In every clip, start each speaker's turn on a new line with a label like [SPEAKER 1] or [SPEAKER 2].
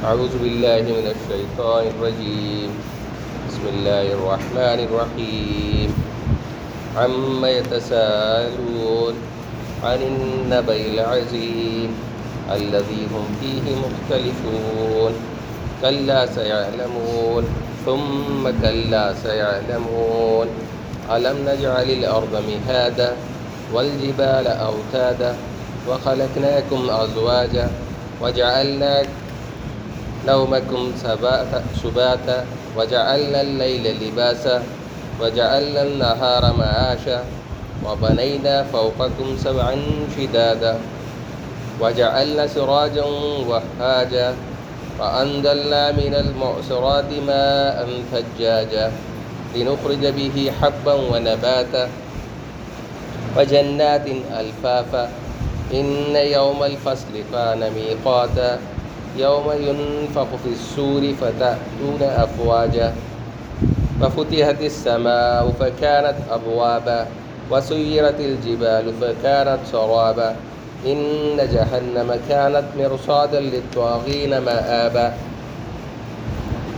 [SPEAKER 1] أعوذ بالله من الشيطان الرجيم. بسم الله الرحمن الرحيم. عم يتساءلون عن النبأ العظيم الذي هم فيه مختلفون. كلا سيعلمون، ثم كلا سيعلمون. ألم نجعل الأرض مهادا والجبال أوتادا وخلقناكم أزواجا وجعلنا نومكم سباتا سباتا وجعلنا الليل لباسا وجعلنا النهار معاشا وبنينا فوقكم سبعا شدادا وجعلنا سراجا وهاجا وأنزلنا من المعصرات ماء ثجاجا لنخرج به حبا ونباتا وجنات ألفافا إن يوم الفصل كان ميقاتا يوم ينفخ في السور فتأتون أفواجا وفتحت السماء فكانت أبوابا وسيرت الجبال فكانت سرابا إن جهنم كانت مرصادا للطاغين مآبا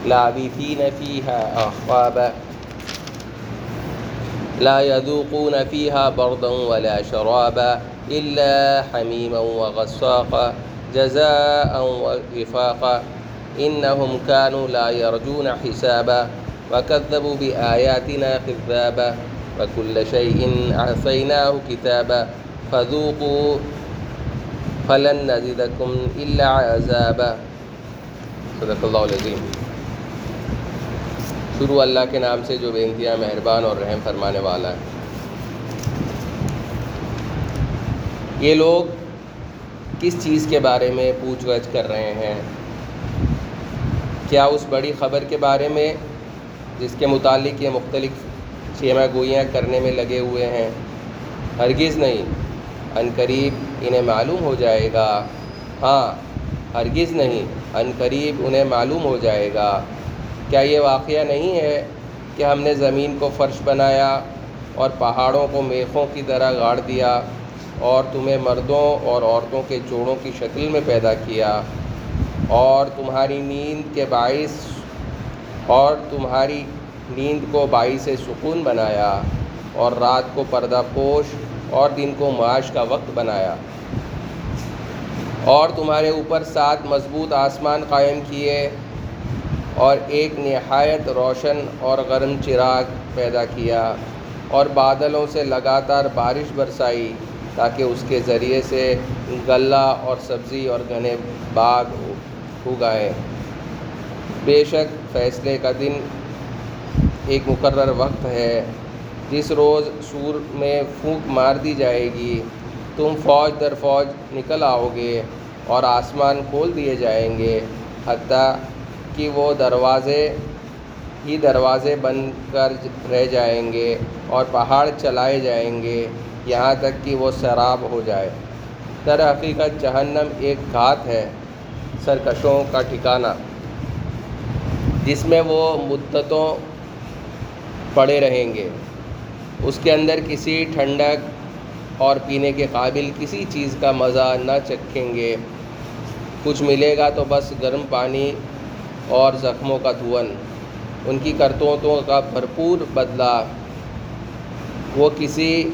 [SPEAKER 1] لابثين فيها أحقابا لا يذوقون فيها بردا ولا شرابا إلا حميما وغساقا جزاء ووفاقا إنهم كانوا لا يرجون حسابا وكذبوا بآياتنا كذابا وكل شيء أحصيناه كتابا فذوقوا فلن نزدكم إلا عذابا. صدق اللہ العظیم. شروع اللہ کے نام سے جو بے انتہا مہربان اور رحم فرمانے والا ہے. یہ لوگ کس چیز کے بارے میں پوچھ گچھ کر رہے ہیں؟ کیا اس بڑی خبر کے بارے میں جس کے متعلق یہ مختلف شیما گوئیاں کرنے میں لگے ہوئے ہیں؟ ہرگز نہیں۔ ان قریب انہیں معلوم ہو جائے گا۔ ہاں ہرگز نہیں۔ ان قریب انہیں معلوم ہو جائے گا۔ کیا یہ واقعہ نہیں ہے کہ ہم نے زمین کو فرش بنایا اور پہاڑوں کو میخوں کی طرح گاڑ دیا اور تمہیں مردوں اور عورتوں کے جوڑوں کی شکل میں پیدا کیا اور تمہاری نیند کے باعث اور تمہاری نیند کو باعث سکون بنایا اور رات کو پردہ پوش اور دن کو معاش کا وقت بنایا اور تمہارے اوپر سات مضبوط آسمان قائم کیے اور ایک نہایت روشن اور گرم چراغ پیدا کیا اور بادلوں سے لگاتار بارش برسائی تاکہ اس کے ذریعے سے غلہ اور سبزی اور گھنے باغ اگائیں بے شک فیصلے کا دن ایک مقرر وقت ہے۔ جس روز سور میں پھونک مار دی جائے گی، تم فوج در فوج نکل آؤ گے اور آسمان کھول دیے جائیں گے، حتیٰ کہ وہ دروازے ہی دروازے بند کر رہ جائیں گے اور پہاڑ چلائے جائیں گے۔ یہاں تک کہ وہ سیراب ہو جائے۔ در حقیقت جہنم ایک گھات ہے، سرکشوں کا ٹھکانہ۔ جس میں وہ مدتوں پڑے رہیں گے۔ اس کے اندر کسی ٹھنڈک اور پینے کے قابل کسی چیز کا مزہ نہ چکھیں گے۔ کچھ ملے گا تو بس گرم پانی اور زخموں کا دھون۔ ان کی کرتوتوں کا بھرپور بدلہ۔ وہ کسی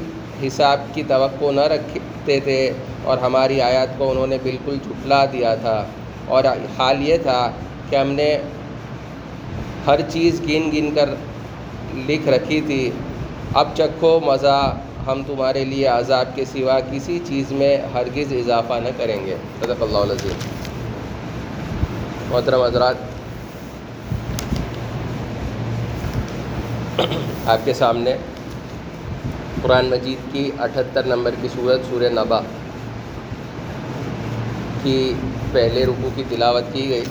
[SPEAKER 1] حساب کی توقع نہ رکھتے تھے اور ہماری آیات کو انہوں نے بالکل جھٹلا دیا تھا اور حال یہ تھا کہ ہم نے ہر چیز گن گن کر لکھ رکھی تھی۔ اب چکھو مزہ، ہم تمہارے لیے عذاب کے سوا کسی چیز میں ہرگز اضافہ نہ کریں گے۔ صدق اللہ العظیم۔ محترم حضرات، آپ کے سامنے قرآن مجید کی اٹھتر نمبر کی صورت سورہ نبا کی پہلے رکوع کی تلاوت کی گئی،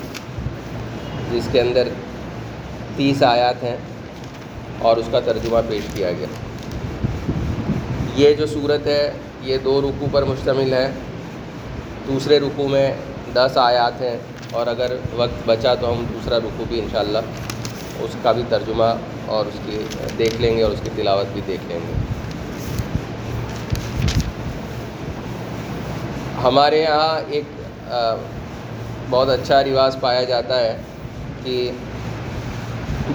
[SPEAKER 1] جس کے اندر تیس آیات ہیں اور اس کا ترجمہ پیش کیا گیا۔ یہ جو صورت ہے، یہ دو رکوع پر مشتمل ہے۔ دوسرے رکوع میں دس آیات ہیں اور اگر وقت بچا تو ہم دوسرا رکوع بھی انشاءاللہ اس کا بھی ترجمہ اور اس کی دیکھ لیں گے اور اس کی تلاوت بھی دیکھ لیں گے۔ ہمارے یہاں ایک بہت اچھا رواج پایا جاتا ہے کہ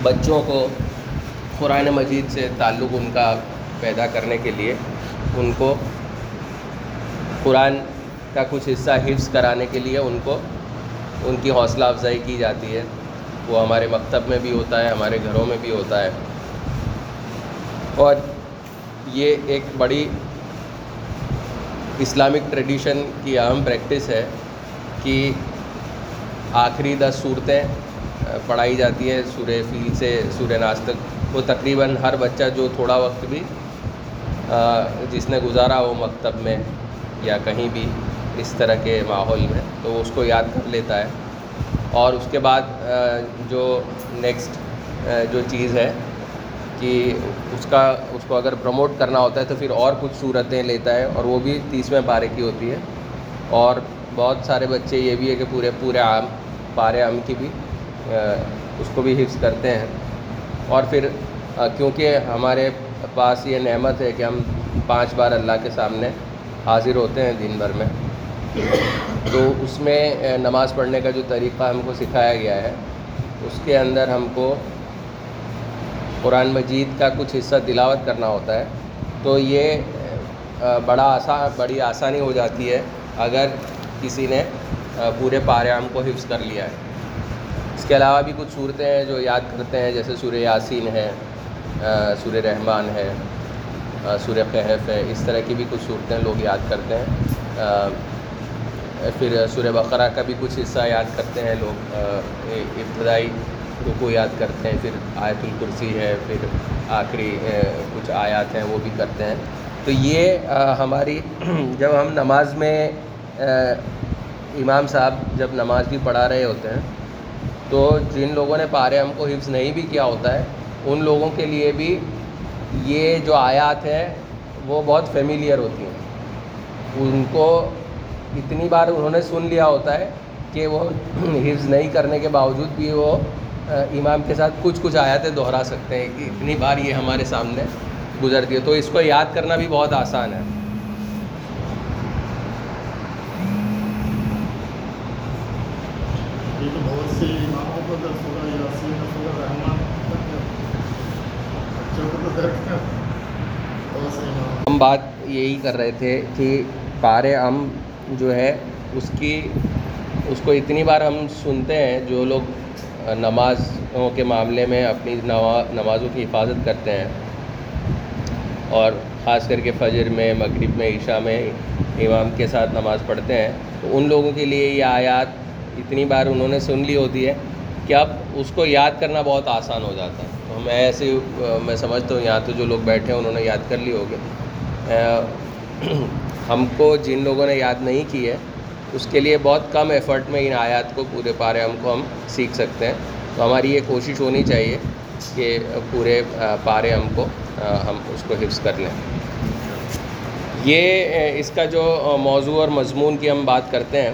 [SPEAKER 1] بچوں کو قرآن مجید سے تعلق ان کا پیدا کرنے کے لیے ان کو قرآن کا کچھ حصہ حفظ کرانے کے لیے ان کو ان کی حوصلہ افزائی کی جاتی ہے۔ وہ ہمارے مکتب میں بھی ہوتا ہے، ہمارے گھروں میں بھی ہوتا ہے۔ اور یہ ایک بڑی اسلامک ٹریڈیشن کی اہم پریکٹس ہے کہ آخری دس صورتیں پڑھائی جاتی ہے سورہ فیل سے سورہ ناس تک. وہ تقریباً ہر بچہ جو تھوڑا وقت بھی جس نے گزارا ہو مکتب میں یا کہیں بھی اس طرح کے ماحول میں، تو اس کو یاد کر لیتا ہے. اور اس کے بعد جو نیکسٹ جو چیز ہے کہ اس کا، اس کو اگر پروموٹ کرنا ہوتا ہے تو پھر اور کچھ صورتیں لیتا ہے اور وہ بھی تیسویں پارے کی ہوتی ہے۔ اور بہت سارے بچے یہ بھی ہے کہ پورے پورے عام، پارے عام کی بھی اس کو بھی حفظ کرتے ہیں۔ اور پھر کیونکہ ہمارے پاس یہ نعمت ہے کہ ہم پانچ بار اللہ کے سامنے حاضر ہوتے ہیں دن بھر میں۔ تو اس میں نماز پڑھنے کا جو طریقہ ہم کو سکھایا گیا ہے، اس کے اندر ہم کو قرآن مجید کا کچھ حصہ تلاوت کرنا ہوتا ہے، تو یہ بڑا آسان بڑی آسانی ہو جاتی ہے اگر کسی نے پورے پارے کو حفظ کر لیا ہے۔ اس کے علاوہ بھی کچھ صورتیں ہیں جو یاد کرتے ہیں، جیسے سورہ یاسین ہے سورہ رحمان ہے سورہ قحف ہے، اس طرح کی بھی کچھ صورتیں لوگ یاد کرتے ہیں۔ پھر سورہ بقرہ کا بھی کچھ حصہ یاد کرتے ہیں لوگ ابتدائی رکو یاد کرتے ہیں، پھر آیت الکرسی ہے، پھر آخری کچھ آیات ہیں، وہ بھی کرتے ہیں۔ تو یہ ہماری جب ہم نماز میں امام صاحب جب نماز بھی پڑھا رہے ہوتے ہیں، تو جن لوگوں نے پارے ہم کو حفظ نہیں بھی کیا ہوتا ہے، ان لوگوں کے لیے بھی یہ جو آیات ہیں، وہ بہت فیملیئر ہوتی ہیں۔ ان کو اتنی بار انہوں نے سن لیا ہوتا ہے کہ وہ حفظ نہیں کرنے کے باوجود بھی وہ امام کے ساتھ کچھ کچھ آیاتیں دہرا سکتے ہیں کہ اتنی بار یہ ہمارے سامنے گزرتی ہے۔ تو اس کو یاد کرنا بھی بہت آسان ہے۔ ہم بات یہی کر رہے تھے کہ پارے ام جو ہے اس کی اس کو اتنی بار ہم سنتے ہیں جو لوگ نمازوں کے معاملے میں اپنی نمازوں کی حفاظت کرتے ہیں۔ اور خاص کر کے فجر میں، مغرب میں، عشاء میں امام کے ساتھ نماز پڑھتے ہیں۔ تو ان لوگوں کے لیے یہ آیات اتنی بار انہوں نے سن لی ہوتی ہے کہ اب اس کو یاد کرنا بہت آسان ہو جاتا ہے۔ تو میں ایسے، میں سمجھتا ہوں یہاں تو جو لوگ بیٹھے ہیں، انہوں نے یاد کر لی ہوگی۔ ہم کو جن لوگوں نے یاد نہیں کی ہے اس کے لیے بہت کم ایفرٹ میں ان آیات کو پورے پارے ہم کو ہم سیکھ سکتے ہیں۔ تو ہماری یہ کوشش ہونی چاہیے کہ پورے پارے ہم کو ہم اس کو حفظ کر لیں۔ یہ اس کا جو موضوع اور مضمون کی ہم بات کرتے ہیں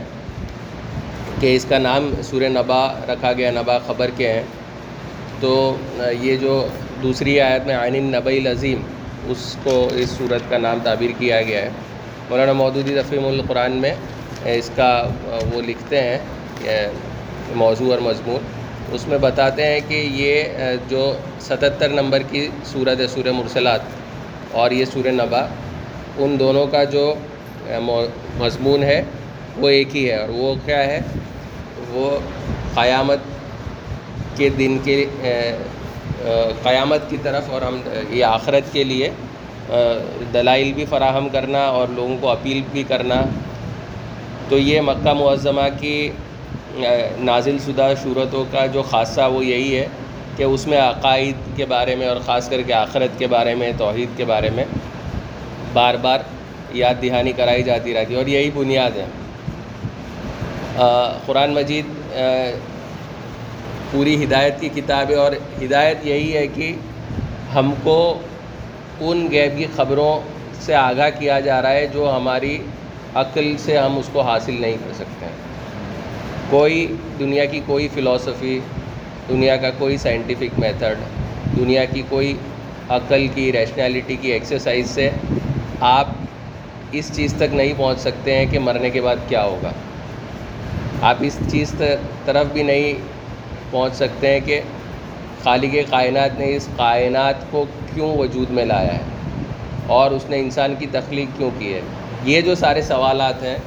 [SPEAKER 1] کہ اس کا نام سور نبا رکھا گیا، نبا خبر کے ہیں۔ تو یہ جو دوسری آیت میں عین نبی العظیم، اس کو اس صورت کا نام تعبیر کیا گیا ہے۔ مولانا مودودی رفیم القرآن میں اس کا وہ لکھتے ہیں موضوع اور مضمون۔ اس میں بتاتے ہیں کہ یہ جو ستتر نمبر کی صورت ہے، سورہ مرسلات اور یہ سورہ نبا، ان دونوں کا جو مضمون ہے، وہ ایک ہی ہے۔ اور وہ کیا ہے؟ وہ قیامت کے دن کے قیامت کی طرف اور ہم، یہ آخرت کے لیے دلائل بھی فراہم کرنا اور لوگوں کو اپیل بھی کرنا۔ تو یہ مکہ معظمہ کی نازل شدہ صورتوں کا جو خاصہ وہ یہی ہے کہ اس میں عقائد کے بارے میں اور خاص کر کے آخرت کے بارے میں، توحید کے بارے میں بار بار یاد دہانی کرائی جاتی رہتی ہے اور یہی بنیاد ہے۔ قرآن مجید پوری ہدایت کی کتاب ہے اور ہدایت یہی ہے کہ ہم کو ان غیبی خبروں سے آگاہ کیا جا رہا ہے جو ہماری عقل سے ہم اس کو حاصل نہیں کر سکتے ہیں۔ کوئی دنیا کی کوئی فلاسفی دنیا کا کوئی سائنٹیفک میتھڈ دنیا کی کوئی عقل کی ریشنالٹی کی ایکسرسائز سے آپ اس چیز تک نہیں پہنچ سکتے ہیں کہ مرنے کے بعد کیا ہوگا۔ آپ اس چیز طرف بھی نہیں پہنچ سکتے ہیں کہ خالق کائنات نے اس کائنات کو کیوں وجود میں لایا ہے اور اس نے انسان کی تخلیق کیوں کی ہے۔ یہ جو سارے سوالات ہیں،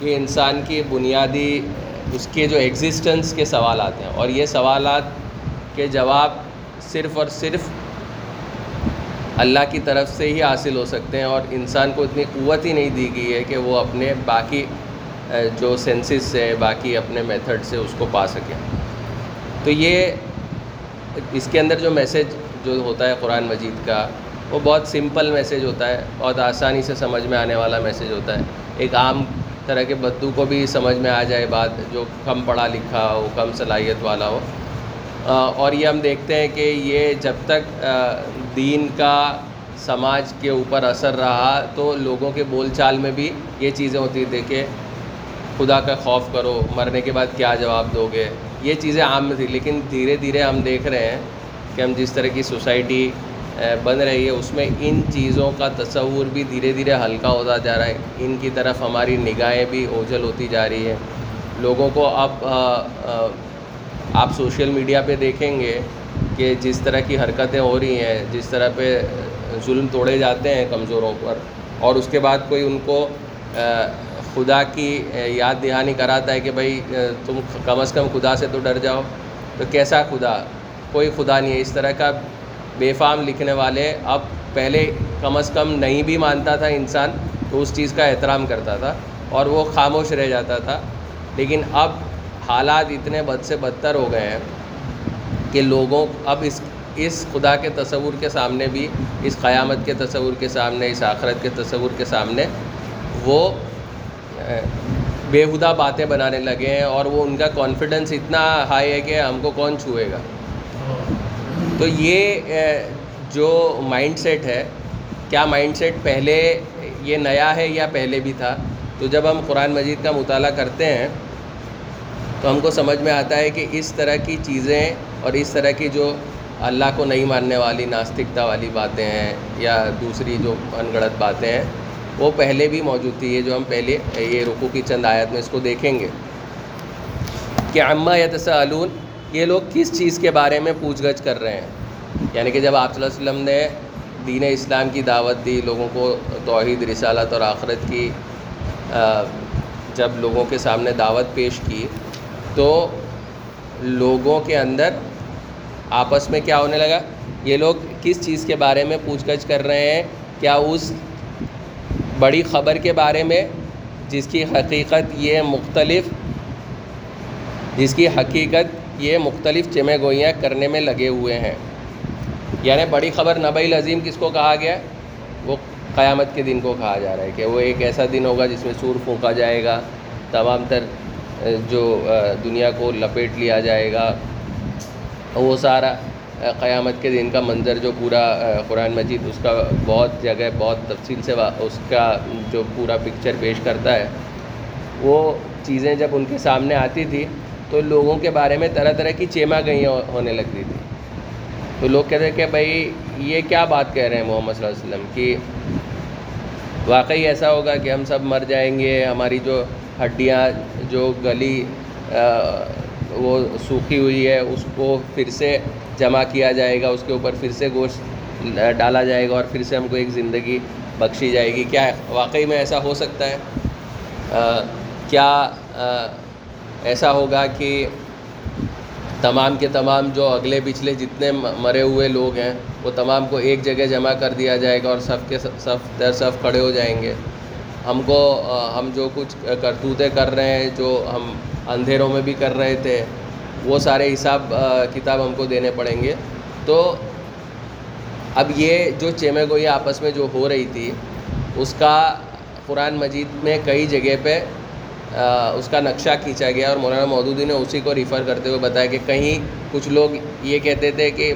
[SPEAKER 1] یہ انسان کی بنیادی، اس کے جو ایگزسٹنس کے سوالات ہیں۔ اور یہ سوالات کے جواب صرف اور صرف اللہ کی طرف سے ہی حاصل ہو سکتے ہیں۔ اور انسان کو اتنی قوت ہی نہیں دی گئی ہے کہ وہ اپنے باقی جو سینسز سے باقی اپنے میتھڈ سے اس کو پا سکیں تو یہ اس کے اندر جو میسیج جو ہوتا ہے قرآن مجید کا وہ بہت سمپل میسیج ہوتا ہے، بہت آسانی سے سمجھ میں آنے والا میسیج ہوتا ہے۔ ایک عام طرح کے بدو کو بھی سمجھ میں آ جائے بات جو کم پڑھا لکھا ہو، کم صلاحیت والا ہو۔ اور یہ ہم دیکھتے ہیں کہ یہ جب تک دین کا سماج کے اوپر اثر رہا تو لوگوں کے بول چال میں بھی یہ چیزیں ہوتی تھیں کہ خدا کا خوف کرو، مرنے کے بعد کیا جواب دو گے۔ یہ چیزیں عام میں تھیں لیکن دھیرے دھیرے ہم دیکھ رہے ہیں کہ ہم جس طرح کی سوسائٹی بن رہی ہے، اس میں ان چیزوں کا تصور بھی دھیرے دھیرے ہلکا ہوتا جا رہا ہے۔ ان کی طرف ہماری نگاہیں بھی اوجھل ہوتی جا رہی ہیں۔ لوگوں کو اب آپ سوشل میڈیا پہ دیکھیں گے کہ جس طرح کی حرکتیں ہو رہی ہیں، جس طرح پہ ظلم توڑے جاتے ہیں کمزوروں پر، اور اس کے بعد کوئی ان کو خدا کی یاد دہانی کراتا ہے کہ بھائی تم کم از کم خدا سے تو ڈر جاؤ۔ تو کیسا خدا؟ کوئی خدا نہیں ہے۔ اس طرح کا بے فام لکھنے والے اب پہلے کم از کم نہیں بھی مانتا تھا انسان تو اس چیز کا احترام کرتا تھا اور وہ خاموش رہ جاتا تھا۔ لیکن اب حالات اتنے بد سے بدتر ہو گئے ہیں کہ لوگوں اب اس اس خدا کے تصور کے سامنے بھی، اس قیامت کے تصور کے سامنے، اس آخرت کے تصور کے سامنے وہ بےحدہ باتیں بنانے لگے ہیں اور وہ ان کا کانفیڈنس اتنا ہائی ہے کہ ہم کو کون چھوئے گا۔ تو یہ جو مائنڈ سیٹ ہے، کیا مائنڈ سیٹ پہلے یہ نیا ہے یا پہلے بھی تھا؟ تو جب ہم قرآن مجید کا مطالعہ کرتے ہیں، تو ہم کو سمجھ میں آتا ہے کہ اس طرح کی چیزیں اور اس طرح کی جو اللہ کو نہیں ماننے والی، ناستکتا والی باتیں ہیں یا دوسری جو ان گڑت باتیں ہیں، وہ پہلے بھی موجود تھی۔ یہ جو ہم پہلے، یہ رکو کی چند آیت میں اس کو دیکھیں گے۔ کہ اماں یتسلون یہ لوگ کس چیز کے بارے میں پوچھ گچھ کر رہے ہیں؟ یعنی کہ جب آپ صلی اللہ علیہ وسلم نے دین اسلام کی دعوت دی، لوگوں کو توحید، رسالت اور آخرت کی جب لوگوں کے سامنے دعوت پیش کی، تو لوگوں کے اندر آپس میں کیا ہونے لگا؟ یہ لوگ کس چیز کے بارے میں پوچھ گچھ کر رہے ہیں؟ کیا اس بڑی خبر کے بارے میں جس کی حقیقت یہ مختلف، جس کی حقیقت یہ مختلف چمے گوئیاں کرنے میں لگے ہوئے ہیں۔ یعنی بڑی خبر نبی العظیم کس کو کہا گیا؟ وہ قیامت کے دن کو کہا جا رہا ہے کہ وہ ایک ایسا دن ہوگا جس میں سور پھونکا جائے گا، تمام تر، جو دنیا کو لپیٹ لیا جائے گا۔ وہ سارا قیامت کے دن کا منظر جو پورا قرآن مجید، اس کا بہت جگہ، بہت تفصیل سے اس کا جو پورا پکچر پیش کرتا ہے، وہ چیزیں جب ان کے سامنے آتی تھی تو لوگوں کے بارے میں طرح طرح کی چیما گئیں ہونے لگتی تھی۔ تو لوگ کہتے ہیں کہ بھائی، یہ کیا بات کہہ رہے ہیں محمد صلی اللہ علیہ وسلم کہ واقعی ایسا ہوگا کہ ہم سب مر جائیں گے، ہماری جو ہڈیاں، جو گلی وہ سوکھی ہوئی ہے، اس کو پھر سے جمع کیا جائے گا، اس کے اوپر پھر سے گوشت ڈالا جائے گا اور پھر سے ہم کو ایک زندگی بخشی جائے گی۔ کیا واقعی میں ایسا ہو سکتا ہے؟ کیا ایسا ہوگا کہ تمام کے تمام جو اگلے پچھلے جتنے مرے ہوئے لوگ ہیں، وہ تمام کو ایک جگہ جمع کر دیا جائے گا اور صف کے صف در صف کھڑے ہو جائیں گے۔ ہم کو ہم جو کچھ کرتوتیں کر رہے ہیں، جو ہم اندھیروں میں بھی کر رہے تھے، وہ سارے حساب کتاب ہم کو دینے پڑیں گے۔ تو اب یہ جو چیمے گوئی آپس میں جو ہو رہی تھی، اس کا قرآن مجید میں کئی جگہ پہ اس کا نقشہ کھینچا گیا اور مولانا مودودی نے اسی کو ریفر کرتے ہوئے بتایا کہ کہیں کچھ لوگ یہ کہتے تھے کہ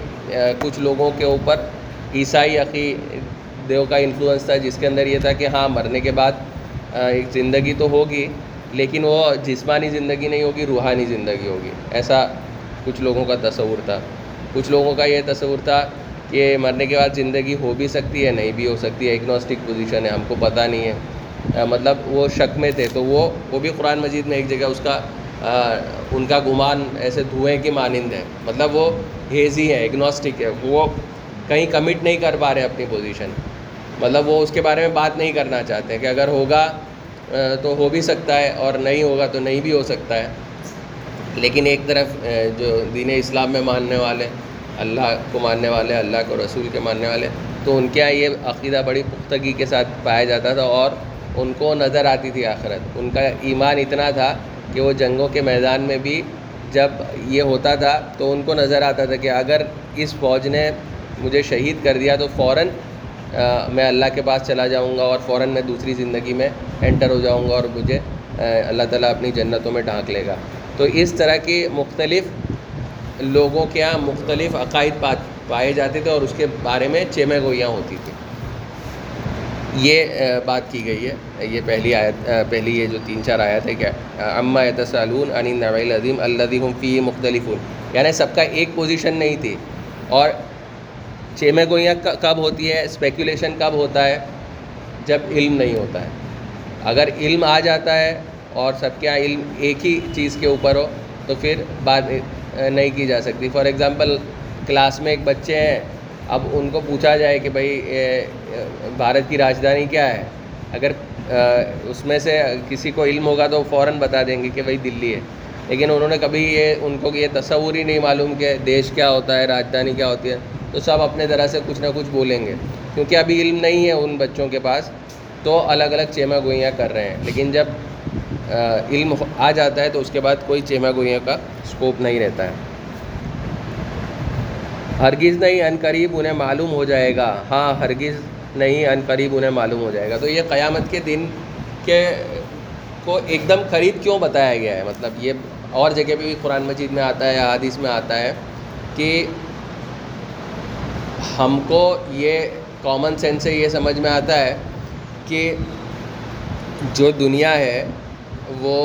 [SPEAKER 1] کچھ لوگوں کے اوپر عیسائی عقی دیو کا انفلوئنس تھا، جس کے اندر یہ تھا کہ ہاں مرنے کے بعد ایک زندگی تو ہوگی، لیکن وہ جسمانی زندگی نہیں ہوگی، روحانی زندگی ہوگی۔ ایسا کچھ لوگوں کا تصور تھا۔ کچھ لوگوں کا یہ تصور تھا کہ مرنے کے بعد زندگی ہو بھی سکتی ہے، نہیں بھی ہو سکتی ہے۔ ایگنوسٹک پوزیشن ہے، ہم کو پتہ نہیں ہے۔ مطلب وہ شک میں تھے۔ تو وہ وہ بھی قرآن مجید میں ایک جگہ اس کا ان کا گمان ایسے دھوئیں کی مانند ہے۔ مطلب وہ ہیزی ہے اگنوسٹک ہے وہ کہیں کمٹ نہیں کر پا رہے اپنی پوزیشن مطلب وہ اس کے بارے میں بات نہیں کرنا چاہتے کہ اگر ہوگا تو ہو بھی سکتا ہے اور نہیں ہوگا تو نہیں بھی ہو سکتا ہے۔ لیکن ایک طرف جو دین اسلام میں ماننے والے، اللہ کو ماننے والے، اللہ کو رسول کے ماننے والے، تو ان کے یہاں یہ عقیدہ بڑی پختگی کے ساتھ پایا جاتا تھا اور ان کو نظر آتی تھی آخرت۔ ان کا ایمان اتنا تھا کہ وہ جنگوں کے میدان میں بھی جب یہ ہوتا تھا تو ان کو نظر آتا تھا کہ اگر اس فوج نے مجھے شہید کر دیا تو فوراً میں اللہ کے پاس چلا جاؤں گا اور فوراً میں دوسری زندگی میں انٹر ہو جاؤں گا اور مجھے اللہ تعالیٰ اپنی جنتوں میں ڈھانک لے گا۔ تو اس طرح کی مختلف لوگوں کے یہاں مختلف عقائد پائے جاتے تھے اور اس کے بارے میں چیمے گوئیاں ہوتی تھیں۔ یہ بات کی گئی ہے، یہ پہلی آیت پہلی یہ جو تین چار آیت ہے کیا اماں اعتصالون عن نویل عظیم اللہ فی مختلف یعنی سب کا ایک پوزیشن نہیں تھی۔ اور چیمے گوئیاں کب ہوتی ہے؟ اسپیکولیشن کب ہوتا ہے؟ جب علم نہیں ہوتا ہے۔ اگر علم آ جاتا ہے اور سب کے یہاں علم ایک ہی چیز کے اوپر ہو، تو پھر بات نہیں کی جا سکتی۔ فار ایگزامپل کلاس میں ایک بچے ہیں، اب ان کو پوچھا جائے کہ بھائی بھارت کی راجدھانی کیا ہے؟ اگر اس میں سے کسی کو علم ہوگا تو فوراً بتا دیں گے کہ بھائی دلی ہے۔ لیکن انہوں نے کبھی یہ، ان کو یہ تصور ہی نہیں معلوم کہ دیش کیا ہوتا ہے، راجدھانی کیا ہوتی ہے۔ تو سب اپنے طرح سے کچھ نہ کچھ بولیں گے۔ کیونکہ ابھی علم نہیں ہے ان بچوں کے پاس، تو الگ الگ چیما گوئیاں کر رہے ہیں۔ لیکن جب علم آ جاتا ہے تو اس کے بعد کوئی چیما گوئیاں کا اسکوپ نہیں رہتا ہے۔ ہرگز نہیں، ان قریب انہیں معلوم ہو جائے گا۔ ہاں ہرگز نہیں ان قریب انہیں معلوم ہو جائے گا۔ تو یہ قیامت کے دن کے کو ایک دم قریب کیوں بتایا گیا ہے؟ مطلب یہ اور جگہ پہ بھی قرآن مجید میں آتا ہے حادث میں آتا ہے کہ ہم کو یہ کامن سینس سے یہ سمجھ میں آتا ہے کہ جو دنیا ہے، وہ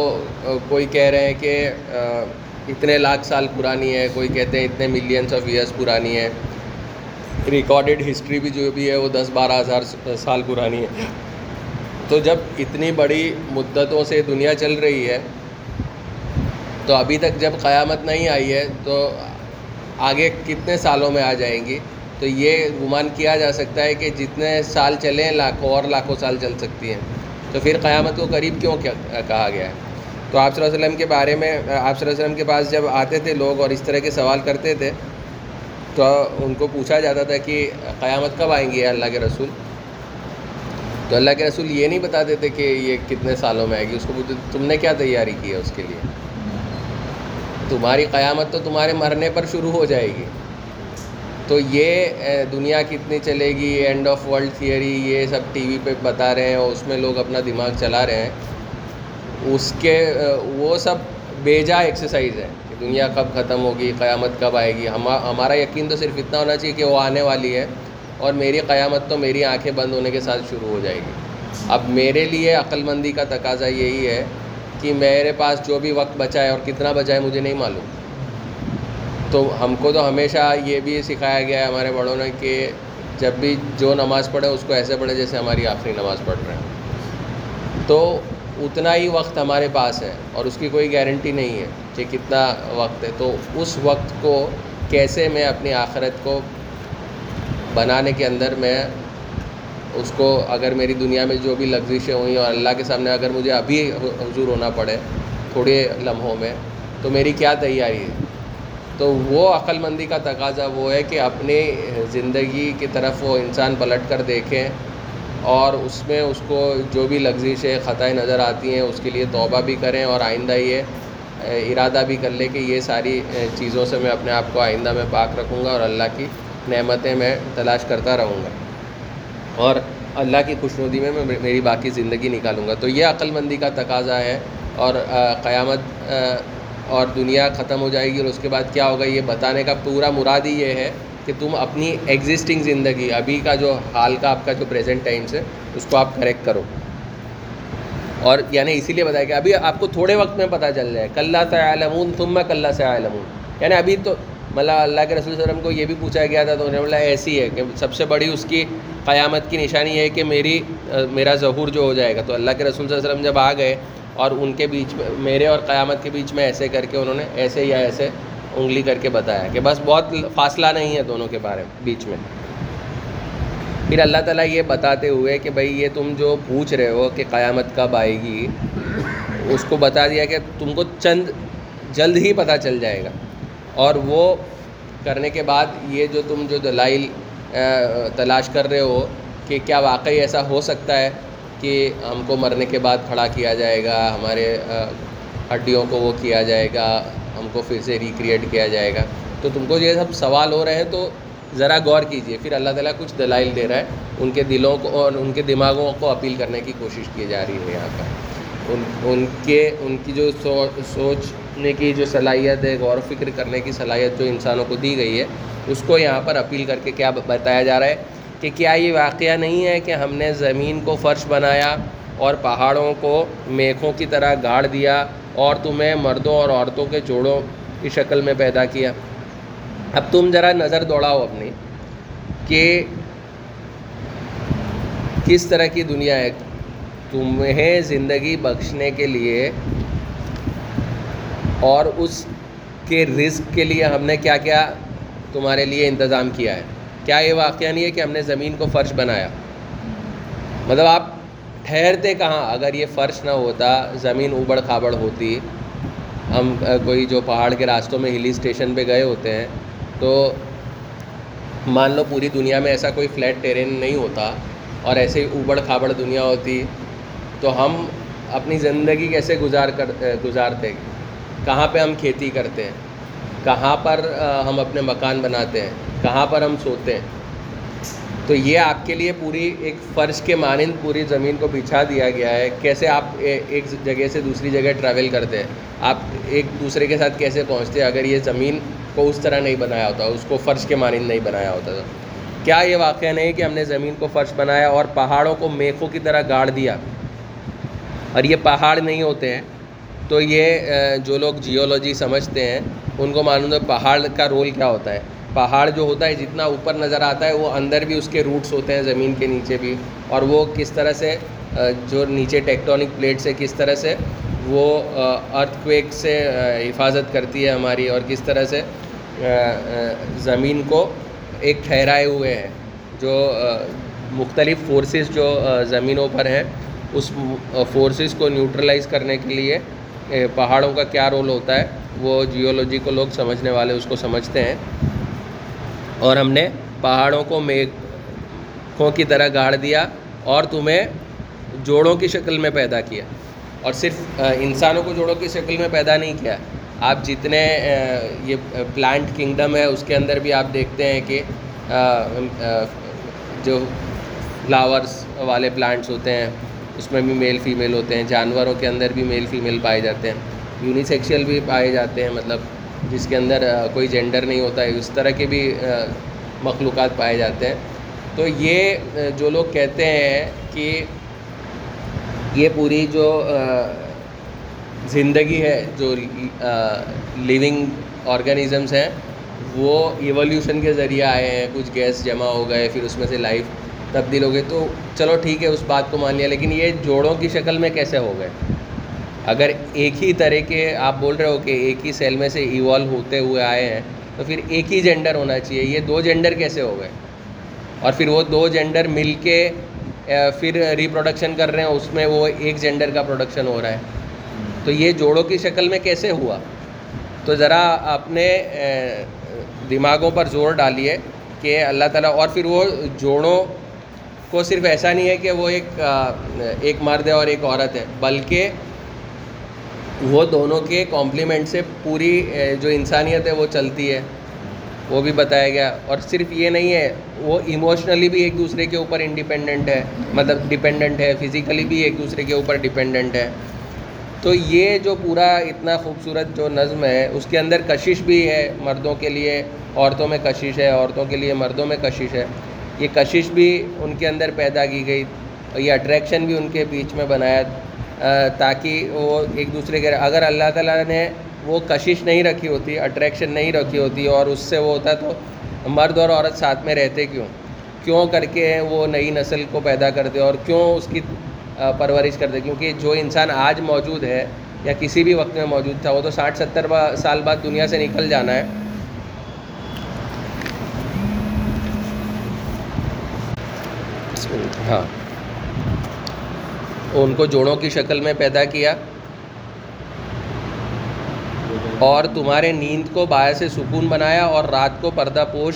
[SPEAKER 1] کوئی کہہ رہے ہیں کہ اتنے لاکھ سال پرانی ہے، کوئی کہتے ہیں اتنے ملینس آف ایئرس پرانی ہے۔ ریکارڈڈ ہسٹری بھی جو بھی ہے وہ دس بارہ ہزار سال پرانی ہے۔ تو جب اتنی بڑی مدتوں سے دنیا چل رہی ہے، تو ابھی تک جب قیامت نہیں آئی ہے، تو آگے کتنے سالوں میں آ جائیں گی؟ تو یہ گمان کیا جا سکتا ہے کہ جتنے سال چلیں لاکھوں اور لاکھوں سال چل سکتی ہیں۔ تو پھر قیامت کو قریب کیوں کیا کہا گیا ہے؟ تو آپ صلی اللہ علیہ وسلم کے بارے میں آپ صلی اللہ علیہ وسلم کے پاس جب آتے تھے، لوگ اور اس طرح کے سوال کرتے تھے تو ان کو پوچھا جاتا تھا کہ قیامت کب آئیں گی اللہ کے رسول؟ تو اللہ کے رسول یہ نہیں بتاتے تھے کہ یہ کتنے سالوں میں آئے گی، اس کو پوچھتے تم نے کیا تیاری کی ہے اس کے لیے؟ تمہاری قیامت تو تمہارے مرنے پر شروع ہو جائے گی۔ تو یہ دنیا کتنی چلے گی اینڈ آف ورلڈ تھیئری یہ سب ٹی وی پہ بتا رہے ہیں اور اس میں لوگ اپنا دماغ چلا رہے ہیں۔ اس کے وہ سب بیجا ایکسرسائز ہے دنیا کب ختم ہوگی، قیامت کب آئے گی؟ ہمارا یقین تو صرف اتنا ہونا چاہیے کہ وہ آنے والی ہے اور میری قیامت تو میری آنکھیں بند ہونے کے ساتھ شروع ہو جائے گی۔ اب میرے لیے عقل مندی کا تقاضا یہی ہے کہ میرے پاس جو بھی وقت بچا ہے اور کتنا بچا ہے مجھے نہیں معلوم۔ تو ہم کو تو ہمیشہ یہ بھی سکھایا گیا ہے ہمارے بڑوں نے کہ جب بھی جو نماز پڑھے اس کو ایسے پڑھے جیسے ہماری آخری نماز پڑھ رہے ہیں۔ تو اتنا ہی وقت ہمارے پاس ہے اور اس کی کوئی گارنٹی نہیں ہے۔ کہ کتنا وقت ہے، تو اس وقت کو کیسے میں اپنی آخرت کو بنانے کے اندر میں اس کو اگر میری دنیا میں جو بھی لغزشیں ہوئیں اور اللہ کے سامنے اگر مجھے ابھی حضور ہونا پڑے تھوڑے لمحوں میں، تو میری کیا تیاری ہے؟ تو وہ عقل مندی کا تقاضا وہ ہے کہ اپنی زندگی کی طرف وہ انسان پلٹ کر دیکھیں اور اس میں اس کو جو بھی لغزشیں، خطائیں نظر آتی ہیں، اس کے لیے توبہ بھی کریں اور آئندہ یہ ارادہ بھی کر لے کہ یہ ساری چیزوں سے میں اپنے آپ کو آئندہ میں پاک رکھوں گا اور اللہ کی نعمتیں میں تلاش کرتا رہوں گا۔ اور اللہ کی خوش ندی میں میں میری باقی زندگی نکالوں گا۔ تو یہ عقل مندی کا تقاضا ہے اور قیامت اور دنیا ختم ہو جائے گی اور اس کے بعد کیا ہوگا یہ بتانے کا پورا مراد ہی یہ ہے کہ تم اپنی ایگزسٹنگ زندگی، ابھی کا جو حال کا آپ کا جو پریزنٹ ٹائمس ہے، اس کو آپ کریکٹ کرو۔ اور یعنی اسی لیے بتایا کہ ابھی آپ کو تھوڑے وقت میں پتہ چل جائے کلّہ سے عالمون تم میں کلّہ سے عالمون یعنی ابھی تو مطلب اللہ کے رسول وسلم کو یہ بھی پوچھا گیا تھا تو انہوں نے بولا ایسی ہے کہ سب سے بڑی اس کی قیامت کی نشانی یہ ہے کہ میری میرا ظہور جو ہو جائے گا۔ تو اللہ کے رسول صلی اللہ علیہ وسلم جب آ گئے اور ان کے بیچ میں، میرے اور قیامت کے بیچ میں ایسے کر کے انہوں نے ایسے یا ایسے انگلی کر کے بتایا کہ بس بہت فاصلہ نہیں ہے دونوں کے بارے میں بیچ میں۔ پھر اللہ تعالیٰ یہ بتاتے ہوئے کہ بھائی یہ تم جو پوچھ رہے ہو کہ قیامت کب آئے گی، اس کو بتا دیا کہ تم کو چند، جلد ہی پتہ چل جائے گا۔ اور وہ کرنے کے بعد یہ جو تم جو دلائل تلاش کر رہے ہو کہ کیا واقعی ایسا ہو سکتا ہے کہ ہم کو مرنے کے بعد کھڑا کیا جائے گا، ہمارے ہڈیوں کو وہ کیا جائے گا، ہم کو پھر سے ریکریٹ کیا جائے گا۔ تو تم کو یہ سب سوال ہو رہے ہیں تو ذرا غور کیجیے پھر اللہ تعالیٰ کچھ دلائل دے رہا ہے۔ ان کے دلوں کو اور ان کے دماغوں کو اپیل کرنے کی کوشش کی جا رہی ہے یہاں پر۔ ان ان کے، ان کی جو سوچنے کی جو صلاحیت ہے، غور و فکر کرنے کی صلاحیت جو انسانوں کو دی گئی ہے، اس کو یہاں پر اپیل کر کے کیا بتایا جا رہا ہے کہ کیا یہ واقعہ نہیں ہے کہ ہم نے زمین کو فرش بنایا اور پہاڑوں کو میکھوں کی طرح گاڑ دیا اور تمہیں مردوں اور عورتوں کے جوڑوں کی شکل میں پیدا کیا۔ اب تم ذرا نظر دوڑاؤ اپنی کہ کس طرح کی دنیا ہے۔ تمہیں زندگی بخشنے کے لیے اور اس کے رزق کے لیے ہم نے کیا کیا تمہارے لیے انتظام کیا ہے۔ کیا یہ واقعہ نہیں ہے کہ ہم نے زمین کو فرش بنایا؟ مطلب آپ ٹھہرتے کہاں؟ اگر یہ فرش نہ ہوتا، زمین اوبڑ کھابڑ ہوتی۔ ہم، کوئی جو پہاڑ کے راستوں میں ہلی اسٹیشن پہ گئے ہوتے ہیں تو مان لو پوری دنیا میں ایسا کوئی فلیٹ ٹیرین نہیں ہوتا اور ایسے ہی اوبڑ کھابڑ دنیا ہوتی، تو ہم اپنی زندگی کیسے گزار کر، گزارتے؟ کہاں پہ ہم کھیتی کرتے ہیں؟ کہاں پر ہم اپنے مکان بناتے ہیں؟ کہاں پر ہم سوتے ہیں؟ تو یہ آپ کے لیے پوری ایک فرش کے مانند پوری زمین کو بچھا دیا گیا ہے۔ کیسے آپ ایک جگہ سے دوسری جگہ ٹریول کرتے ہیں؟ آپ ایک دوسرے کے ساتھ کیسے پہنچتے ہیں؟ اگر یہ زمین کو اس طرح نہیں بنایا ہوتا، اس کو فرش کے مانند نہیں بنایا ہوتا تھا۔ کیا یہ واقعہ نہیں کہ ہم نے زمین کو فرش بنایا اور پہاڑوں کو میخوں کی طرح گاڑ دیا؟ اور یہ پہاڑ نہیں ہوتے ہیں، تو یہ جو لوگ جیولوجی سمجھتے ہیں، ان کو معلوم ہے پہاڑ کا رول کیا ہوتا ہے۔ پہاڑ جو ہوتا ہے، جتنا اوپر نظر آتا ہے، وہ اندر بھی اس کے روٹس ہوتے ہیں، زمین کے نیچے بھی۔ اور وہ کس طرح سے جو نیچے ٹیکٹونک پلیٹ سے کس طرح سے وہ ارتھ کویک سے حفاظت کرتی ہے ہماری، اور کس طرح سے زمین کو ایک ٹھہرائے ہوئے ہیں، جو مختلف فورسز جو زمینوں پر ہیں، اس فورسز کو نیوٹرلائز کرنے کے لیے پہاڑوں کا کیا رول ہوتا ہے، وہ جیولوجی کو لوگ سمجھنے والے، اس کو سمجھتے ہیں۔ اور ہم نے پہاڑوں کو میگھوں کی طرح گاڑ دیا، اور تمہیں جوڑوں کی شکل میں پیدا کیا۔ اور صرف انسانوں کو جوڑوں کی شکل میں پیدا نہیں کیا۔ آپ جتنے یہ پلانٹ کنگڈم ہے، اس کے اندر بھی آپ دیکھتے ہیں کہ جو فلاورس والے پلانٹس ہوتے ہیں، اس میں بھی میل فیمیل ہوتے ہیں، جانوروں کے اندر بھی میل فیمیل پائے جاتے ہیں۔ یونیسیکشل بھی پائے جاتے ہیں مطلب جس کے اندر کوئی جینڈر نہیں ہوتا ہے اس طرح کے بھی مخلوقات پائے جاتے ہیں۔ تو یہ جو لوگ کہتے ہیں کہ یہ پوری جو زندگی ہے، جو لیونگ آرگنیزمس ہیں، وہ ایولیوشن کے ذریعے آئے ہیں، کچھ گیس جمع ہو گئے، پھر اس میں سے لائف تبدیل ہو گئی۔ تو چلو ٹھیک ہے، اس بات کو مان لیا، لیکن یہ جوڑوں کی شکل میں کیسے ہو گئے؟ اگر ایک ہی طرح کے آپ بول رہے ہو کہ ایک ہی سیل میں سے ایوالو ہوتے ہوئے آئے ہیں، تو پھر ایک ہی جینڈر ہونا چاہیے۔ یہ دو جینڈر کیسے ہو گئے؟ اور پھر وہ دو جینڈر مل کے پھر ریپروڈکشن کر رہے ہیں، اس میں وہ ایک جینڈر کا پروڈکشن ہو رہا ہے۔ تو یہ جوڑوں کی شکل میں کیسے ہوا؟ تو ذرا اپنے دماغوں پر زور ڈالیے کہ اللہ تعالیٰ، اور پھر وہ جوڑوں کو صرف ایسا نہیں ہے کہ وہ ایک ایک مرد ہے اور ایک عورت ہے، بلکہ وہ دونوں کے کمپلیمنٹ سے پوری جو انسانیت ہے وہ چلتی ہے۔ وہ بھی بتایا گیا اور صرف یہ نہیں ہے، وہ ایموشنلی بھی ایک دوسرے کے اوپر انڈیپینڈنٹ ہے مطلب ڈپینڈنٹ ہے فزیکلی بھی ایک دوسرے کے اوپر ڈپینڈنٹ ہے۔ تو یہ جو پورا اتنا خوبصورت جو نظم ہے، اس کے اندر کشش بھی ہے مردوں کے لیے، عورتوں میں کشش ہے، عورتوں کے لیے مردوں میں کشش ہے۔ یہ کشش بھی ان کے اندر پیدا کی گئی اور یہ اٹریکشن بھی ان کے بیچ میں بنایا تاکہ وہ ایک دوسرے کے اگر اللہ تعالیٰ نے وہ کشش نہیں رکھی ہوتی اٹریکشن نہیں رکھی ہوتی اور اس سے وہ ہوتا ہے تو مرد اور عورت ساتھ میں رہتے کیوں؟ کیوں کر کے وہ نئی نسل کو پیدا کرتے اور کیوں اس کی پرورش کرتے؟ کیونکہ جو انسان آج موجود ہے یا کسی بھی وقت میں موجود تھا، وہ تو ساٹھ، ستر سال بعد دنیا سے نکل جانا ہے۔ ہاں۔ ان کو جوڑوں کی شکل میں پیدا کیا۔ اور تمہارے نیند کو باعث سکون بنایا اور رات کو پردہ پوش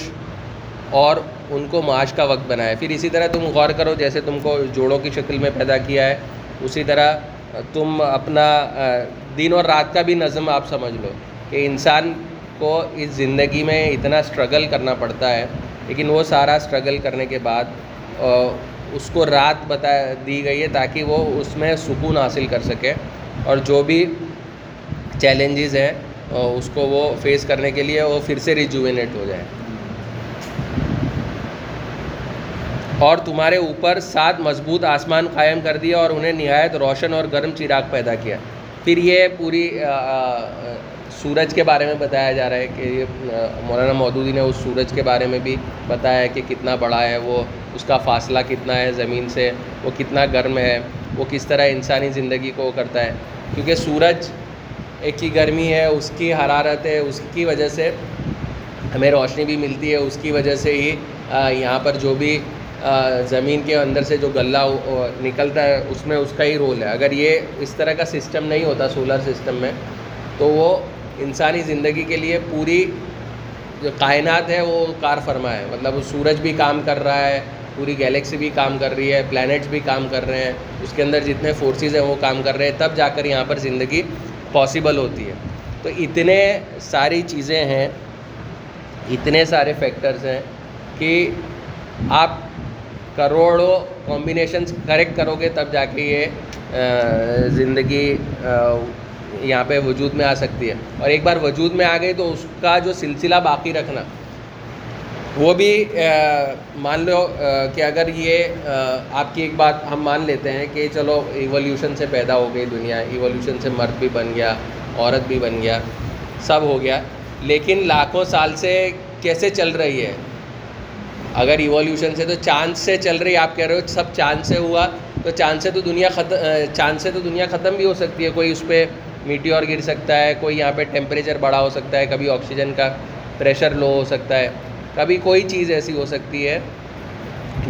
[SPEAKER 1] اور ان کو معاش کا وقت بنایا۔ پھر اسی طرح تم غور کرو، جیسے تم کو جوڑوں کی شکل میں پیدا کیا ہے، اسی طرح تم اپنا دن اور رات کا بھی نظم آپ سمجھ لو کہ انسان کو اس زندگی میں اتنا اسٹرگل کرنا پڑتا ہے، لیکن وہ سارا اسٹرگل کرنے کے بعد اس کو رات بتا، دی گئی ہے تاکہ وہ اس میں سکون حاصل کر سکے۔ اور جو بھی چیلنجز ہیں اس کو وہ فیس کرنے کے لیے وہ پھر سے ریجوینیٹ ہو جائے۔ اور تمہارے اوپر سات مضبوط آسمان قائم کر دیا اور انہیں نہایت روشن اور گرم چراغ پیدا کیا۔ پھر یہ پوری سورج کے بارے میں بتایا جا رہا ہے کہ یہ مولانا مودودی نے اس سورج کے بارے میں بھی بتایا ہے کہ کتنا بڑا ہے وہ، اس کا فاصلہ کتنا ہے زمین سے، وہ کتنا گرم ہے، وہ کس طرح انسانی زندگی کو کرتا ہے۔ کیونکہ سورج کی گرمی ہے، اس کی حرارت ہے، اس کی وجہ سے ہمیں روشنی بھی ملتی ہے، اس کی وجہ سے ہی یہاں پر جو بھی زمین کے اندر سے جو غلہ نکلتا ہے، اس میں اس کا ہی رول ہے۔ اگر یہ اس طرح کا سسٹم نہیں ہوتا سولر سسٹم میں، تو وہ انسانی زندگی کے لیے پوری جو کائنات ہے، وہ کار فرما ہے۔ مطلب وہ سورج بھی کام کر رہا ہے، پوری گیلیکسی بھی کام کر رہی ہے پلانٹس بھی کام کر رہے ہیں۔ اس کے اندر جتنے فورسز ہیں، وہ کام کر رہے ہیں۔ تب جا کر یہاں پر زندگی پاسبل ہوتی ہے۔ تو اتنے ساری چیزیں ہیں، اتنے سارے فیکٹرز ہیں کہ آپ کروڑوں کمبینیشنس کریکٹ کرو گے، تب جا کے یہ زندگی یہاں پہ وجود میں آ سکتی ہے۔ اور ایک بار وجود میں آ گئی تو اس کا جو سلسلہ باقی رکھنا وہ بھی مان لو کہ اگر یہ آپ کی ایک بات ہم مان لیتے ہیں کہ چلو ایولیوشن سے پیدا ہو گئی دنیا، ایولیوشن سے مرد بھی بن گیا، عورت بھی بن گیا، سب ہو گیا، لیکن لاکھوں سال سے کیسے چل رہی ہے؟ اگر ایولیوشن سے تو چاند سے چل رہی آپ کہہ رہے ہو سب چاند سے ہوا، تو چاند سے تو دنیا ختم چاند سے تو دنیا ختم بھی ہو سکتی ہے، کوئی اس پہ میٹی اور گر سکتا ہے، کوئی یہاں پہ ٹیمپریچر بڑا ہو سکتا ہے، کبھی آکسیجن کا پریشر لو ہو سکتا ہے۔ کبھی کوئی چیز ایسی ہو سکتی ہے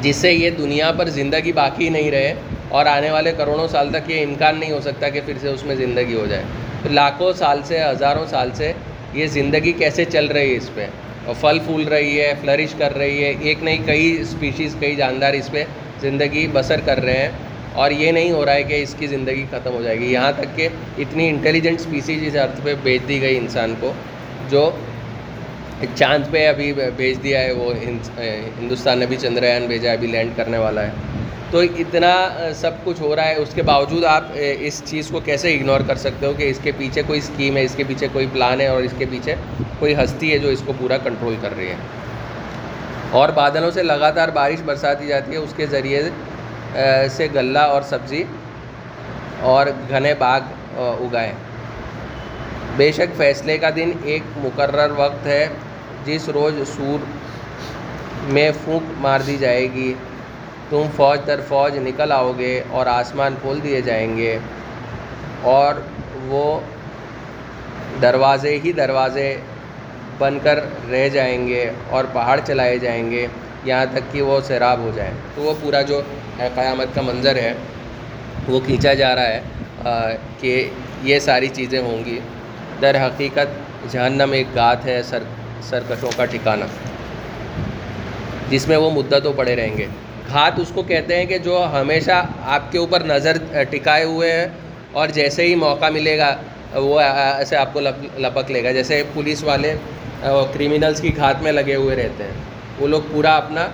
[SPEAKER 1] جس سے یہ دنیا پر زندگی باقی نہیں رہے اور آنے والے کروڑوں سال تک یہ امکان نہیں ہو سکتا کہ پھر سے اس میں زندگی ہو جائے۔ تو لاکھوں سال سے، ہزاروں سال سے یہ زندگی کیسے چل رہی ہے اس پہ؟ اور پھل پھول رہی ہے فلرش کر رہی ہے، ایک نہیں کئی اسپیشیز کئی جاندار اس پہ زندگی بسر کر رہے ہیں اور یہ نہیں ہو رہا ہے کہ اس کی زندگی ختم ہو جائے گی۔ یہاں تک کہ اتنی انٹیلیجنٹ اسپیسیز اس ارتھ پہ بھیج دی گئی انسان کو جو چاند پہ ابھی بھیج دیا ہے، وہ ہندوستان نے بھی چندریان بھیجا ہے، ابھی لینڈ کرنے والا ہے۔ تو اتنا سب کچھ ہو رہا ہے، اس کے باوجود آپ اس چیز کو کیسے اگنور کر سکتے ہو کہ اس کے پیچھے کوئی اسکیم ہے، اس کے پیچھے کوئی پلان ہے اور اس کے پیچھے کوئی ہستی ہے جو اس کو پورا کنٹرول کر رہی ہے؟ اور بادلوں سے لگاتار بارش برساتی جاتی ہے، اس کے ذریعے سے غلہ اور سبزی اور گھنے باغ اگائیں بے شک فیصلے کا دن ایک مقرر وقت ہے۔ جس روز سور میں پھونک مار دی جائے گی، تم فوج در فوج نکل آؤ گے اور آسمان کھول دیے جائیں گے۔ اور وہ دروازے ہی دروازے بن کر رہ جائیں گے اور پہاڑ چلائے جائیں گے، یہاں تک کہ وہ سیراب ہو جائیں۔ تو وہ پورا جو قیامت کا منظر ہے، وہ کھینچا جا رہا ہے کہ یہ ساری چیزیں ہوں گی۔ در حقیقت جہنم ایک گات ہے، سر سرکشوں کا ٹھکانہ، جس میں وہ مدتوں پڑے رہیں گے۔ گھات اس کو کہتے ہیں کہ جو ہمیشہ آپ کے اوپر نظر ٹکائے ہوئے ہیں اور جیسے ہی موقع ملے گا، وہ ایسے آپ کو لپک لے گا۔ جیسے پولیس والے کریمنلس کی گھات میں لگے ہوئے رہتے ہیں۔ وہ لوگ پورا اپنا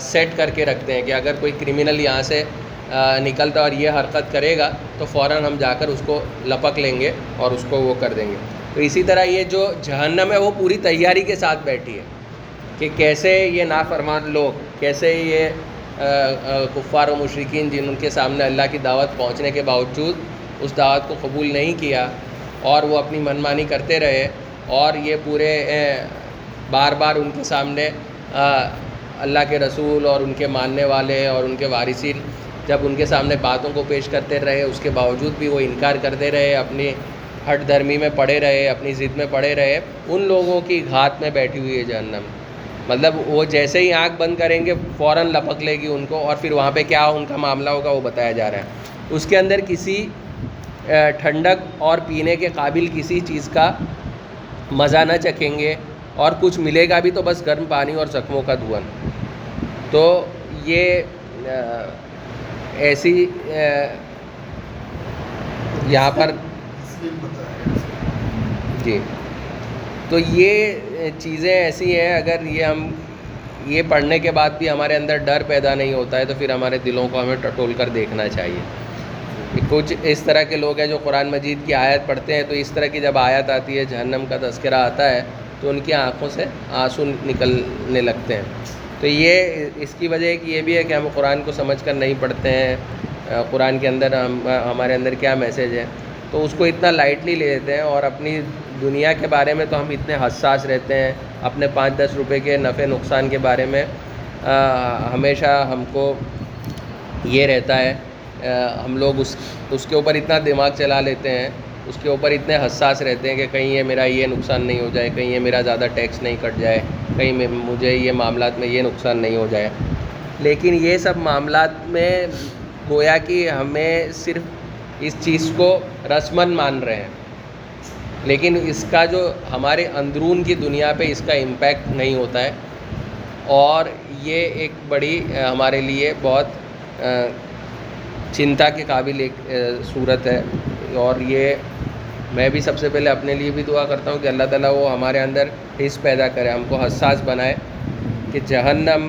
[SPEAKER 1] سیٹ کر کے رکھتے ہیں کہ اگر کوئی کریمنل یہاں سے نکلتا اور یہ حرکت کرے گا، تو فوراً ہم جا کر اس کو لپک لیں گے اور اس کو وہ کر دیں گے۔ تو اسی طرح یہ جو جہنم ہے، وہ پوری تیاری کے ساتھ بیٹھی ہے کہ کیسے یہ نافرمان لوگ، کیسے یہ کفار و مشرقین جن ان کے سامنے اللہ کی دعوت پہنچنے کے باوجود اس دعوت کو قبول نہیں کیا اور وہ اپنی من مانی کرتے رہے اور یہ پورے بار بار ان کے سامنے اللہ کے رسول اور ان کے ماننے والے اور ان کے وارثین جب ان کے سامنے باتوں کو پیش کرتے رہے، اس کے باوجود بھی وہ انکار کرتے رہے، اپنی ہٹ دھرمی میں پڑے رہے، اپنی ضد میں پڑے رہے، ان لوگوں کی گھات میں بیٹھی ہوئی ہے جہنم۔ مطلب وہ جیسے ہی آنکھ بند کریں گے، فوراً لپک لے گی ان کو اور پھر وہاں پہ کیا ان کا معاملہ ہوگا وہ بتایا جا رہا ہے۔ اس کے اندر کسی ٹھنڈک اور پینے کے قابل کسی چیز کا مزہ نہ چکھیں گے اور کچھ ملے گا بھی تو بس گرم پانی اور زخموں کا دھواں۔ تو یہ ایسی یہاں پر جی۔ تو یہ چیزیں ایسی ہیں، اگر یہ ہم، یہ پڑھنے کے بعد بھی ہمارے اندر ڈر پیدا نہیں ہوتا ہے، تو پھر ہمارے دلوں کو ہمیں ٹٹول کر دیکھنا چاہیے۔ کچھ اس طرح کے لوگ ہیں جو قرآن مجید کی آیت پڑھتے ہیں، تو اس طرح کی جب آیت آتی ہے، جہنم کا تذکرہ آتا ہے، تو ان کی آنکھوں سے آنسو نکلنے لگتے ہیں۔ تو یہ اس کی وجہ کہ یہ بھی ہے کہ ہم قرآن کو سمجھ کر نہیں پڑھتے ہیں۔ قرآن کے اندر ہم ہمارے اندر کیا میسیج ہے؟ تو اس کو اتنا لائٹلی لے لیتے ہیں اور اپنی دنیا کے بارے میں تو ہم اتنے حساس رہتے ہیں اپنے پانچ دس روپے کے نفع نقصان کے بارے میں۔ ہمیشہ ہم کو یہ رہتا ہے۔ ہم لوگ اس اس کے اوپر اتنا دماغ چلا لیتے ہیں۔ اس کے اوپر اتنے حساس رہتے ہیں کہ کہیں یہ میرا یہ نقصان نہیں ہو جائے، کہیں یہ میرا زیادہ ٹیکس نہیں کٹ جائے، کہیں مجھے یہ معاملات میں یہ نقصان نہیں ہو جائے۔ لیکن یہ سب معاملات میں گویا کہ ہمیں صرف اس چیز کو رسمن مان رہے ہیں۔ لیکن اس کا جو ہمارے اندرون کی دنیا پہ اس کا امپیکٹ نہیں ہوتا ہے۔ اور یہ ایک بڑی ہمارے لیے بہت چنتا کے قابل ایک صورت ہے۔ اور یہ میں بھی سب سے پہلے اپنے لیے بھی دعا کرتا ہوں کہ اللہ تعالیٰ وہ ہمارے اندر حص پیدا کرے، ہم کو حساس بنائے کہ جہنم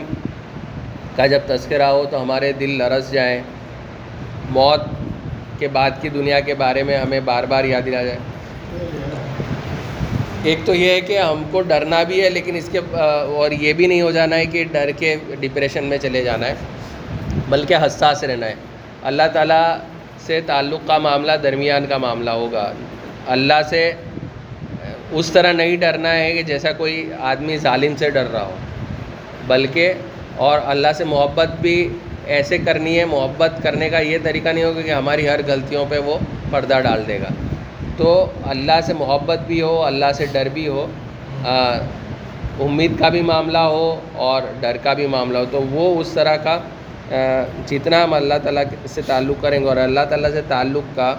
[SPEAKER 1] کا جب تذکرہ ہو تو ہمارے دل لرس جائیں، موت کے بعد کی دنیا کے بارے میں ہمیں بار بار یاد دلا جائے۔ ایک تو یہ ہے کہ ہم کو ڈرنا بھی ہے، لیکن اس کے، اور یہ بھی نہیں ہو جانا ہے کہ ڈر کے ڈپریشن میں چلے جانا ہے، بلکہ حساس رہنا ہے۔ اللہ تعالیٰ سے تعلق کا معاملہ درمیان کا معاملہ ہوگا۔ اللہ سے اس طرح نہیں ڈرنا ہے کہ جیسا کوئی آدمی ظالم سے ڈر رہا ہو، بلکہ اور اللہ سے محبت بھی ایسے کرنی ہے، محبت کرنے کا یہ طریقہ نہیں ہوگا کہ ہماری ہر غلطیوں پہ وہ پردہ ڈال دے گا۔ تو اللہ سے محبت بھی ہو، اللہ سے ڈر بھی ہو امید کا بھی معاملہ ہو اور ڈر کا بھی معاملہ ہو، تو وہ اس طرح کا جتنا ہم اللہ تعالیٰ سے تعلق کریں گے اور اللہ تعالیٰ سے تعلق کا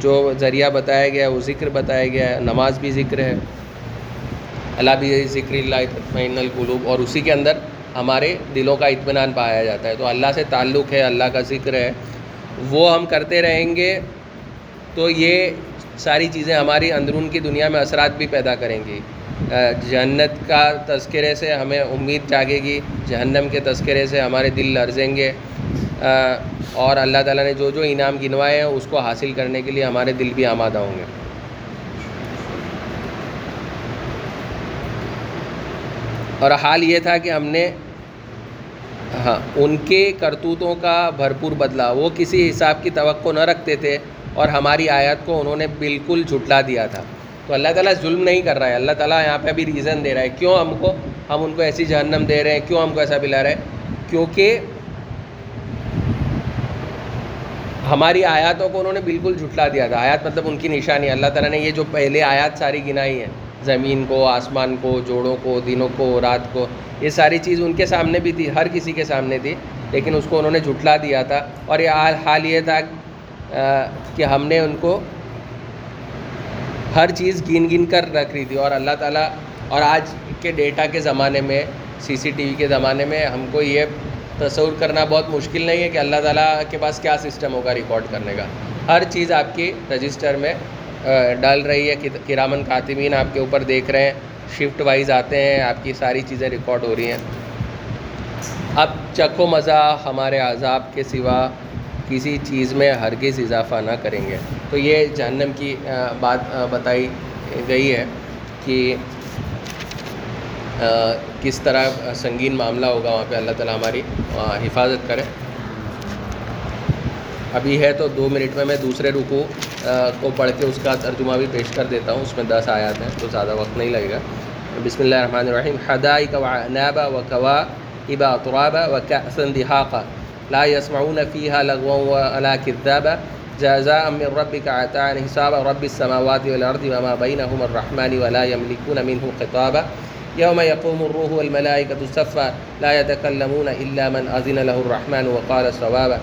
[SPEAKER 1] جو ذریعہ بتایا گیا ہے، وہ ذکر بتایا گیا ہے، نماز بھی ذکر ہے۔ اللہ بھی ذکر، اللہ اطمین القلوب، اور اسی کے اندر ہمارے دلوں کا اطمینان پایا جاتا ہے۔ تو اللہ سے تعلق ہے، اللہ کا ذکر ہے، وہ ہم کرتے رہیں گے تو یہ ساری چیزیں ہماری اندرون کی دنیا میں اثرات بھی پیدا کریں گی۔ جنت کا تذکرے سے ہمیں امید جاگے گی، جہنم کے تذکرے سے ہمارے دل لرزیں گے۔ اور اللہ تعالیٰ نے جو جو انعام گنوائے ہیں، اس کو حاصل کرنے کے لیے ہمارے دل بھی آمادہ ہوں گے۔ اور حال یہ تھا کہ ہم نے ہاں ان کے کرتوتوں کا بھرپور بدلا وہ کسی حساب کی توقع نہ رکھتے تھے۔ اور ہماری آیت کو انہوں نے بالکل جھٹلا دیا تھا۔ تو اللہ تعالیٰ ظلم نہیں کر رہا ہے۔ اللہ تعالیٰ یہاں پہ ابھی ریزن دے رہا ہے۔ کیوں ہم کو ہم ان کو ایسی جہنم دے رہے ہیں؟ کیوں ہم کو ایسا پلا رہے ہیں؟ کیونکہ ہماری آیاتوں کو انہوں نے بالکل جھٹلا دیا تھا۔ آیات مطلب ان کی نشانی۔ اللہ تعالیٰ نے یہ جو پہلے آیات ساری گنائی ہیں، زمین کو، آسمان کو، جوڑوں کو، دنوں کو، رات کو، یہ ساری چیز ان کے سامنے بھی تھی۔ ہر کسی کے سامنے تھی، لیکن اس کو انہوں نے جھٹلا دیا تھا۔ اور یہ حال یہ تھا کہ ہم نے ان کو ہر چیز گن گن کر رکھ رہی تھی اور اللہ تعالیٰ، اور آج کے ڈیٹا کے زمانے میں، سی سی ٹی وی کے زمانے میں ہم کو یہ تصور کرنا بہت مشکل نہیں ہے کہ اللہ تعالیٰ کے پاس کیا سسٹم ہوگا ریکارڈ کرنے کا۔ ہر چیز آپ کی رجسٹر میں ڈال رہی ہے۔ کرامن کاتمین آپ کے اوپر دیکھ رہے ہیں۔ شفٹ وائز آتے ہیں۔ آپ کی ساری چیزیں ریکارڈ ہو رہی ہیں۔ اب چکو مزہ ہمارے عذاب کے سوا کسی چیز میں ہرگز اضافہ نہ کریں گے۔ تو یہ جہنم کی بات بتائی گئی ہے کہ کس طرح سنگین معاملہ ہوگا وہاں پہ۔ اللہ تعالیٰ ہماری حفاظت کرے۔ ابھی ہے تو دو منٹ میں میں دوسرے رکو کو پڑھ کے اس کا ترجمہ بھی پیش کر دیتا ہوں۔ اس میں دس آیات ہیں، تو زیادہ وقت نہیں لگے گا۔ بسم اللہ الرحمن الرحیم۔ حدائی کا نابا و کوا ابا ترابا و کیا دہاقہ لا يسمعون فيها لغوا ولا كذابا. جزاء من ربك عطاء حساب رب السماوات والأرض وما بينهما الرحمن ولا يملكون منه خطابا. يوم يقوم الروح والملائكة صفا لا يتكلمون إلا من أذن له الرحمن وقال صوابا.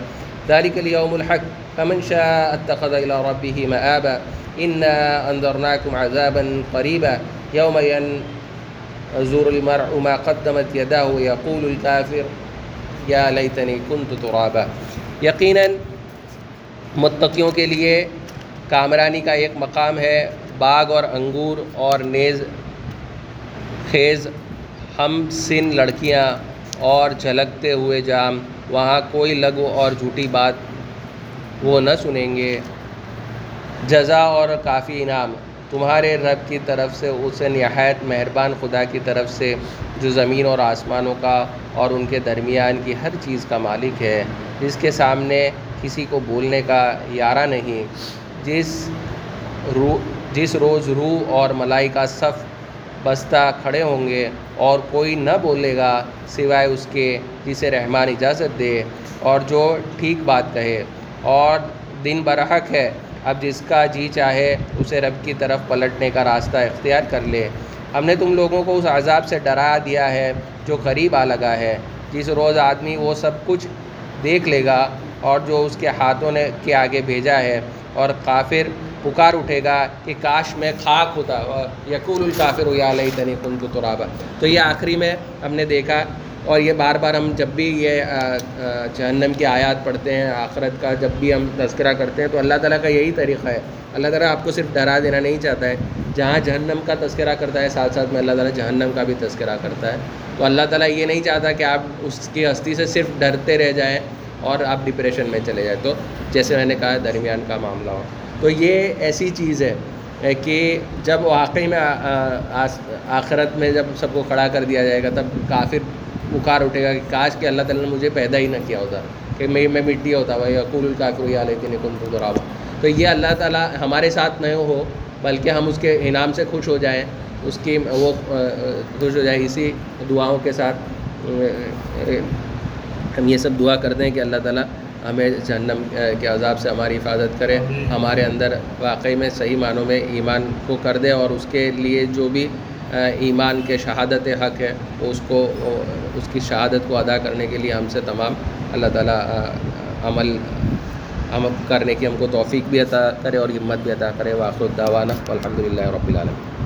[SPEAKER 1] ذلك اليوم الحق. فمن شاء اتخذ إلى ربه مآبا. إنا أنذرناكم عذابا قريبا. يوم ينظر المرء ما قدمت يداه ويقول الكافر یا لیتنی کنت ترابا۔ یقیناً متقیوں کے لیے کامرانی کا ایک مقام ہے۔ باغ اور انگور اور نیز خیز، ہم سن لڑکیاں اور جھلکتے ہوئے جام۔ وہاں کوئی لغو اور جھوٹی بات وہ نہ سنیں گے۔ جزا اور کافی انعام۔ تمہارے رب کی طرف سے، اسے نہایت مہربان خدا کی طرف سے، جو زمین اور آسمانوں کا اور ان کے درمیان کی ہر چیز کا مالک ہے۔ جس کے سامنے کسی کو بولنے کا یارہ نہیں، جس رو، جس روز روح اور ملائی کا صف بستہ کھڑے ہوں گے اور کوئی نہ بولے گا سوائے اس کے جسے رحمان اجازت دے، اور جو ٹھیک بات کہے۔ اور دن برحق ہے اب جس کا جی چاہے اسے رب کی طرف پلٹنے کا راستہ اختیار کر لے۔ ہم نے تم لوگوں کو اس عذاب سے ڈرا دیا ہے جو قریب آ لگا ہے۔ جس روز آدمی وہ سب کچھ دیکھ لے گا اور جو اس کے ہاتھوں نے کے آگے بھیجا ہے اور کافر پکار اٹھے گا کہ کاش میں خاک ہوتا۔ یقول الکافر ہو یا علیہ تنی کن تو رابع تو یہ آخری میں ہم نے دیکھا اور یہ بار بار ہم جب بھی یہ جہنم کی آیات پڑھتے ہیں، آخرت کا جب بھی ہم تذکرہ کرتے ہیں تو اللہ تعالیٰ کا یہی طریقہ ہے۔ اللہ تعالیٰ آپ کو صرف ڈرا دینا نہیں چاہتا ہے۔ جہاں جہنم کا تذکرہ کرتا ہے، ساتھ ساتھ میں اللہ تعالیٰ جہنم کا بھی تذکرہ کرتا ہے۔ تو اللہ تعالیٰ یہ نہیں چاہتا کہ آپ اس کی ہستی سے صرف ڈرتے رہ جائیں اور آپ ڈپریشن میں چلے جائیں۔ تو جیسے میں نے کہا، درمیان کا معاملہ ہو۔ تو یہ ایسی چیز ہے کہ جب واقعی میں آخرت میں جب سب کو کھڑا کر دیا جائے گا، تب کافر پکار اٹھے گا کہ کاش کہ اللہ تعالیٰ نے مجھے پیدا ہی نہ کیا ہوتا کہ میں میں مٹی ہوتا بھائی اقول الکافر یا لیتی نکن تو دراوا تو یہ اللہ تعالیٰ ہمارے ساتھ نہ ہو بلکہ ہم اس کے انعام سے خوش ہو جائیں اس کی وہ خوش ہو جائیں۔ اسی دعاؤں کے ساتھ ہم یہ سب دعا کرتے ہیں کہ اللہ تعالیٰ ہمیں جہنم کے عذاب سے ہماری حفاظت کرے ہمارے اندر واقعی میں صحیح معنوں میں ایمان کو کر دے اور اس کے لیے جو بھی ایمان کے شہادت حق ہے، اس کو، اس کی شہادت کو ادا کرنے کے لیے ہم سے تمام اللہ تعالیٰ عمل عمل کرنے کی ہم کو توفیق بھی عطا کرے اور ہمت بھی عطا کرے واخر الدعوانا الحمد للہ رب العالمین۔